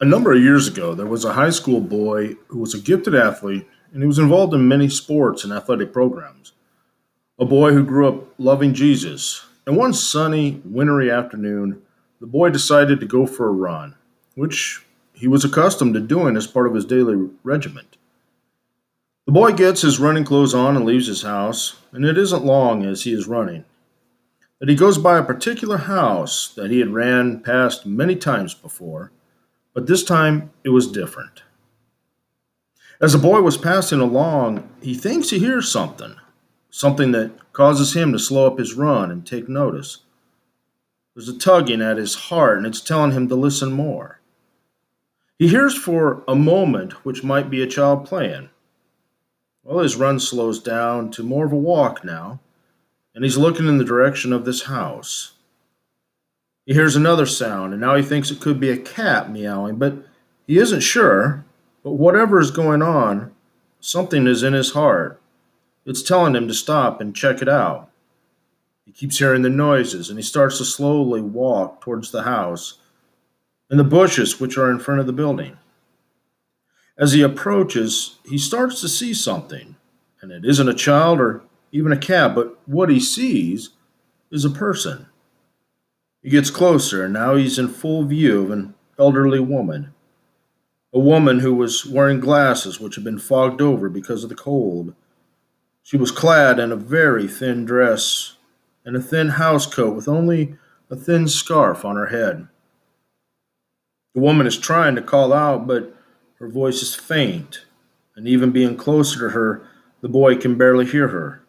A number of years ago, there was a high school boy who was a gifted athlete and he was involved in many sports and athletic programs. A boy who grew up loving Jesus. And one sunny, wintry afternoon, the boy decided to go for a run, which he was accustomed to doing as part of his daily regiment. The boy gets his running clothes on and leaves his house, and it isn't long as he is running that he goes by a particular house that he had ran past many times before, but this time it was different. As the boy was passing along, he thinks he hears something, something that causes him to slow up his run and take notice. There's a tugging at his heart, and it's telling him to listen more. He hears for a moment which might be a child playing. Well, his run slows down to more of a walk now and he's looking in the direction of this house. He hears another sound, and now he thinks it could be a cat meowing, but he isn't sure. But whatever is going on, something is in his heart. It's telling him to stop and check it out. He keeps hearing the noises, and he starts to slowly walk towards the house and the bushes which are in front of the building. As he approaches, he starts to see something, and it isn't a child or even a cat, but what he sees is a person. He gets closer, and now he's in full view of an elderly woman. A woman who was wearing glasses which had been fogged over because of the cold. She was clad in a very thin dress and a thin house coat with only a thin scarf on her head. The woman is trying to call out, but her voice is faint, and even being closer to her, the boy can barely hear her.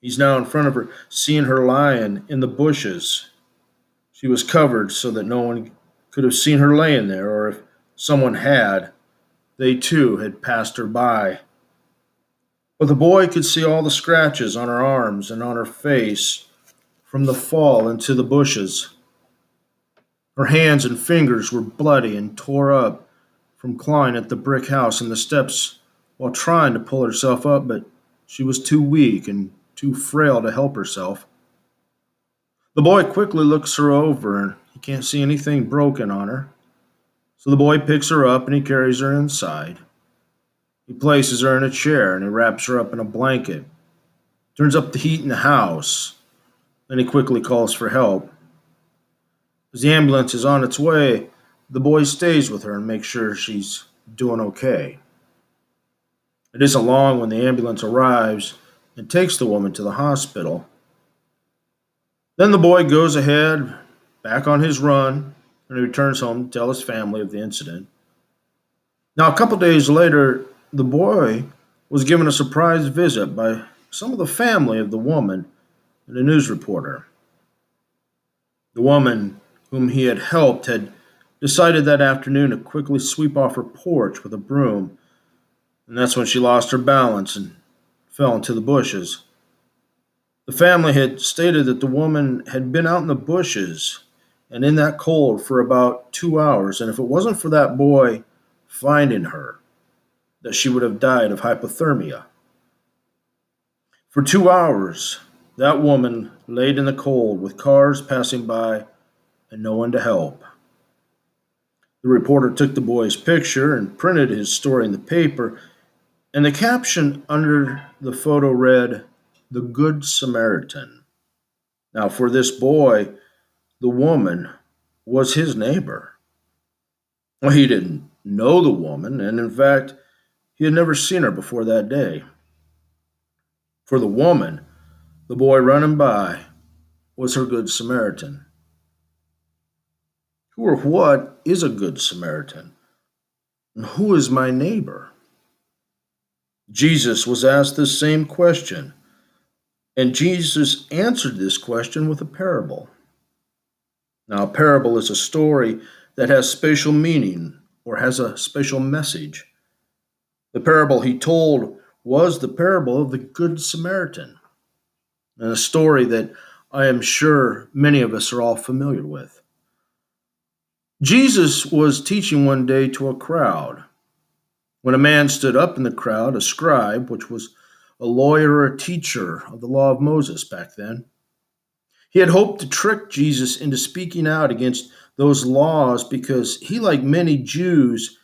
He's now in front of her, seeing her lying in the bushes. She was covered so that no one could have seen her laying there, or if someone had, they too had passed her by. But the boy could see all the scratches on her arms and on her face from the fall into the bushes. Her hands and fingers were bloody and tore up from clawing at the brick house and the steps while trying to pull herself up, but she was too weak and too frail to help herself. The boy quickly looks her over and he can't see anything broken on her. So the boy picks her up and he carries her inside. He places her in a chair and he wraps her up in a blanket, turns up the heat in the house, then he quickly calls for help. As the ambulance is on its way, the boy stays with her and makes sure she's doing okay. It isn't long when the ambulance arrives and takes the woman to the hospital. Then the boy goes ahead, back on his run, and he returns home to tell his family of the incident. Now, a couple days later, the boy was given a surprise visit by some of the family of the woman and a news reporter. The woman whom he had helped had decided that afternoon to quickly sweep off her porch with a broom, and that's when she lost her balance and fell into the bushes. The family had stated that the woman had been out in the bushes and in that cold for about two hours, and if it wasn't for that boy finding her, that she would have died of hypothermia. For two hours, that woman laid in the cold with cars passing by and no one to help. The reporter took the boy's picture and printed his story in the paper and the caption under the photo read, The Good Samaritan. Now, for this boy, the woman was his neighbor. Well, he didn't know the woman, and in fact, he had never seen her before that day. For the woman, the boy running by was her Good Samaritan. Who or what is a Good Samaritan? And who is my neighbor? Jesus was asked this same question, and Jesus answered this question with a parable. Now, a parable is a story that has spatial meaning or has a spatial message. The parable he told was the parable of the Good Samaritan, and a story that I am sure many of us are all familiar with. Jesus was teaching one day to a crowd when a man stood up in the crowd, a scribe, which was a lawyer or a teacher of the law of Moses back then, he had hoped to trick Jesus into speaking out against those laws because he, like many Jews,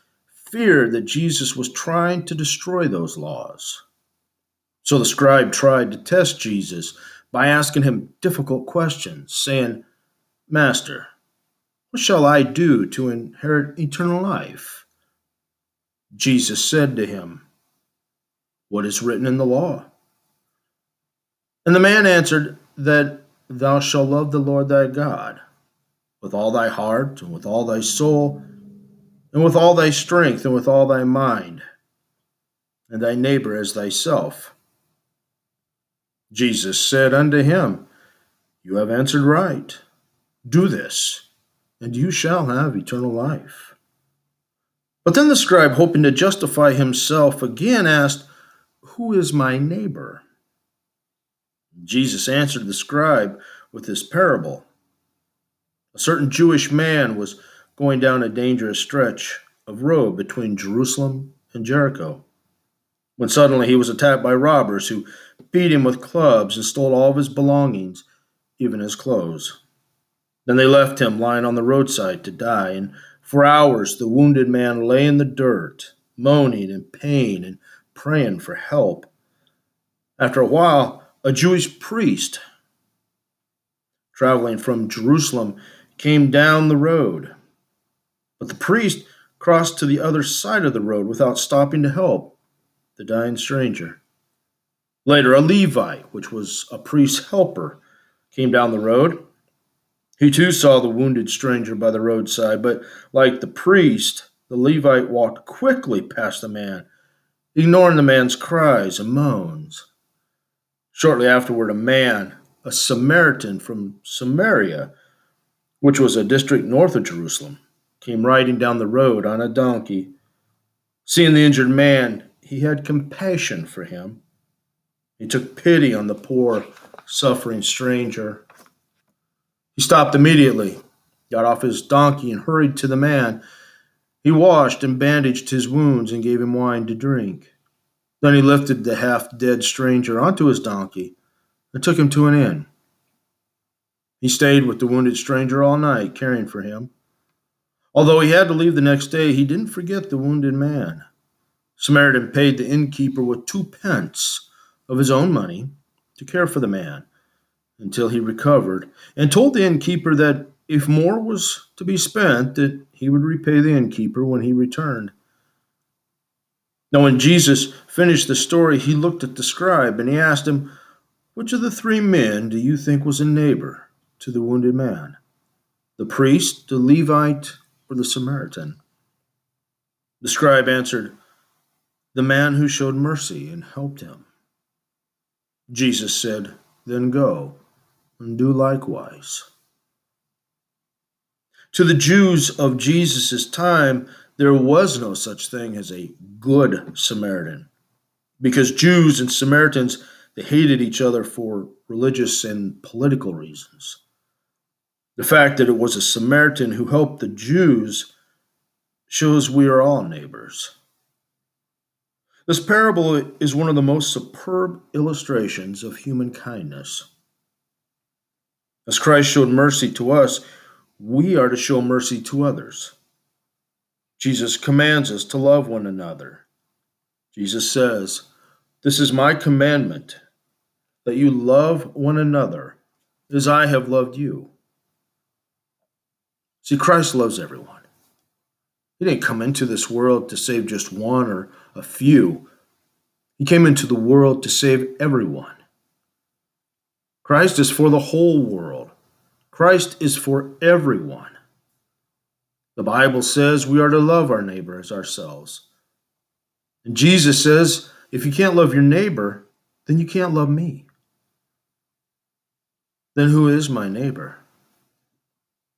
feared that Jesus was trying to destroy those laws. So the scribe tried to test Jesus by asking him difficult questions, saying, Master, what shall I do to inherit eternal life? Jesus said to him, What is written in the law? And the man answered, That thou shalt love the Lord thy God with all thy heart, and with all thy soul, and with all thy strength, and with all thy mind, and thy neighbor as thyself. Jesus said unto him, You have answered right. Do this, and you shall have eternal life. But then the scribe, hoping to justify himself, again asked, Who is my neighbor? Jesus answered the scribe with this parable A certain Jewish man was going down a dangerous stretch of road between Jerusalem and Jericho when suddenly he was attacked by robbers who beat him with clubs and stole all of his belongings, even his clothes. Then they left him lying on the roadside to die, and for hours the wounded man lay in the dirt, moaning in pain and praying for help. After a while, a Jewish priest, traveling from Jerusalem, came down the road. But the priest crossed to the other side of the road without stopping to help the dying stranger. Later, a Levite, which was a priest's helper, came down the road. He too saw the wounded stranger by the roadside, but like the priest, the Levite walked quickly past the man, ignoring the man's cries and moans. Shortly afterward, a man, a Samaritan from Samaria, which was a district north of Jerusalem, came riding down the road on a donkey. Seeing the injured man, he had compassion for him. He took pity on the poor, suffering stranger. He stopped immediately, got off his donkey, and hurried to the man. He washed and bandaged his wounds and gave him wine to drink. Then he lifted the half dead stranger onto his donkey and took him to an inn. He stayed with the wounded stranger all night, caring for him. Although he had to leave the next day, he didn't forget the wounded man. Samaritan paid the innkeeper with two pence of his own money to care for the man until he recovered, and told the innkeeper that if more was to be spent, that he would repay the innkeeper when he returned. Now, when Jesus finished the story, he looked at the scribe and he asked him, Which of the three men do you think was a neighbor to the wounded man? The priest, the Levite, or the Samaritan? The scribe answered, The man who showed mercy and helped him. Jesus said, Then go and do likewise. To the Jews of Jesus' time, there was no such thing as a good Samaritan because Jews and Samaritans they hated each other for religious and political reasons. The fact that it was a Samaritan who helped the Jews shows we are all neighbors. This parable is one of the most superb illustrations of human kindness. As Christ showed mercy to us, we are to show mercy to others. Jesus commands us to love one another. Jesus says, This is my commandment, that you love one another as I have loved you. See, Christ loves everyone. He didn't come into this world to save just one or a few, He came into the world to save everyone. Christ is for the whole world, Christ is for everyone. The Bible says we are to love our neighbor as ourselves. And Jesus says, if you can't love your neighbor, then you can't love me. Then who is my neighbor?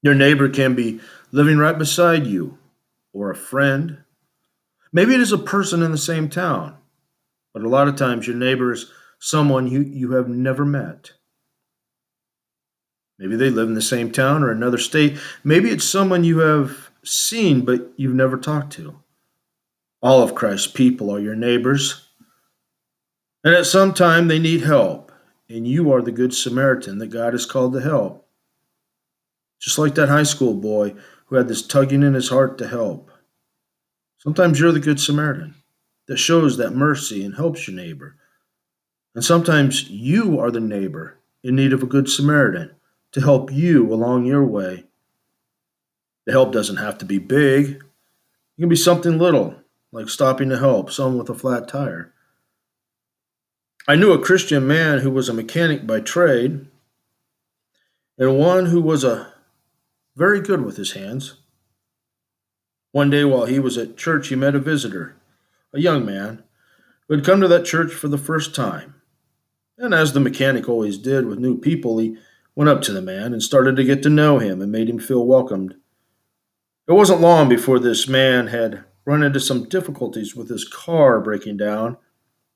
Your neighbor can be living right beside you, or a friend. Maybe it is a person in the same town, but a lot of times your neighbor is someone you, you have never met. Maybe they live in the same town or another state. Maybe it's someone you have seen but you've never talked to. All of Christ's people are your neighbors. And at some time they need help, and you are the good Samaritan that God has called to help. just like that high school boy who had this tugging in his heart to help. Sometimes you're the Good Samaritan that shows that mercy and helps your neighbor. And sometimes you are the neighbor in need of a Good Samaritan to help you along your way. The help doesn't have to be big, it can be something little, like stopping to help someone with a flat tire. I knew a Christian man who was a mechanic by trade and one who was a very good with his hands. One day while he was at church, he met a visitor, a young man, who had come to that church for the first time. And as the mechanic always did with new people, he went up to the man and started to get to know him and made him feel welcomed. It wasn't long before this man had run into some difficulties with his car breaking down,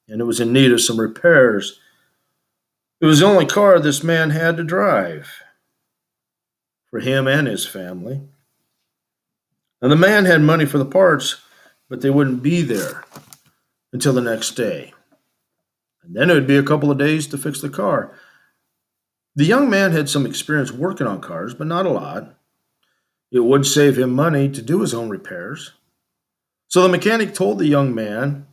and it was in need of some repairs. It was the only car this man had to drive for him and his family. And the man had money for the parts, but they wouldn't be there until the next day. And then it would be a couple of days to fix the car. The young man had some experience working on cars, but not a lot. It would save him money to do his own repairs. So the mechanic told the young man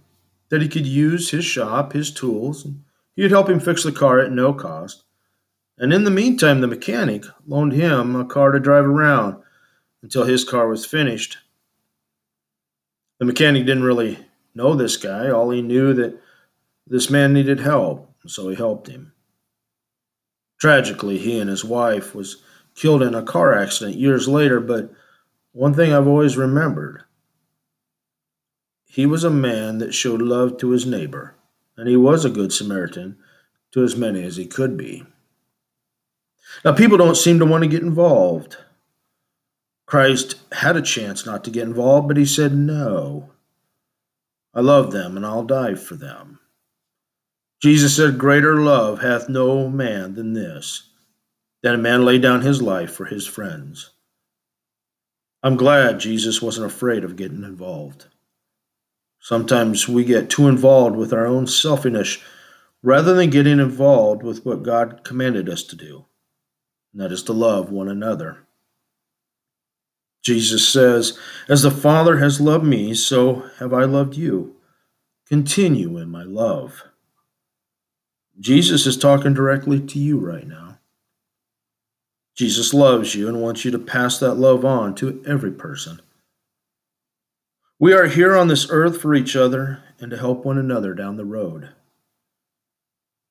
that he could use his shop, his tools, and he'd help him fix the car at no cost. And in the meantime, the mechanic loaned him a car to drive around until his car was finished. The mechanic didn't really know this guy. All he knew that this man needed help, so he helped him. Tragically, he and his wife was killed in a car accident years later, but one thing I've always remembered he was a man that showed love to his neighbor, and he was a good Samaritan to as many as he could be. Now, people don't seem to want to get involved. Christ had a chance not to get involved, but he said, No. I love them, and I'll die for them. Jesus said, Greater love hath no man than this, that a man lay down his life for his friends. I'm glad Jesus wasn't afraid of getting involved. Sometimes we get too involved with our own selfishness rather than getting involved with what God commanded us to do and that is to love one another. Jesus says, As the Father has loved me, so have I loved you. Continue in my love. Jesus is talking directly to you right now. Jesus loves you and wants you to pass that love on to every person. We are here on this earth for each other and to help one another down the road.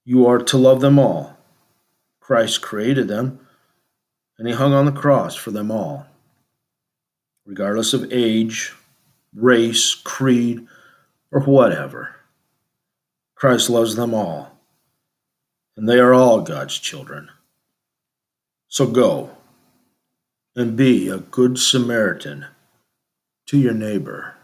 You are to love them all. Christ created them and he hung on the cross for them all. Regardless of age, race, creed, or whatever, Christ loves them all, and they are all God's children. So go and be a good Samaritan to your neighbor.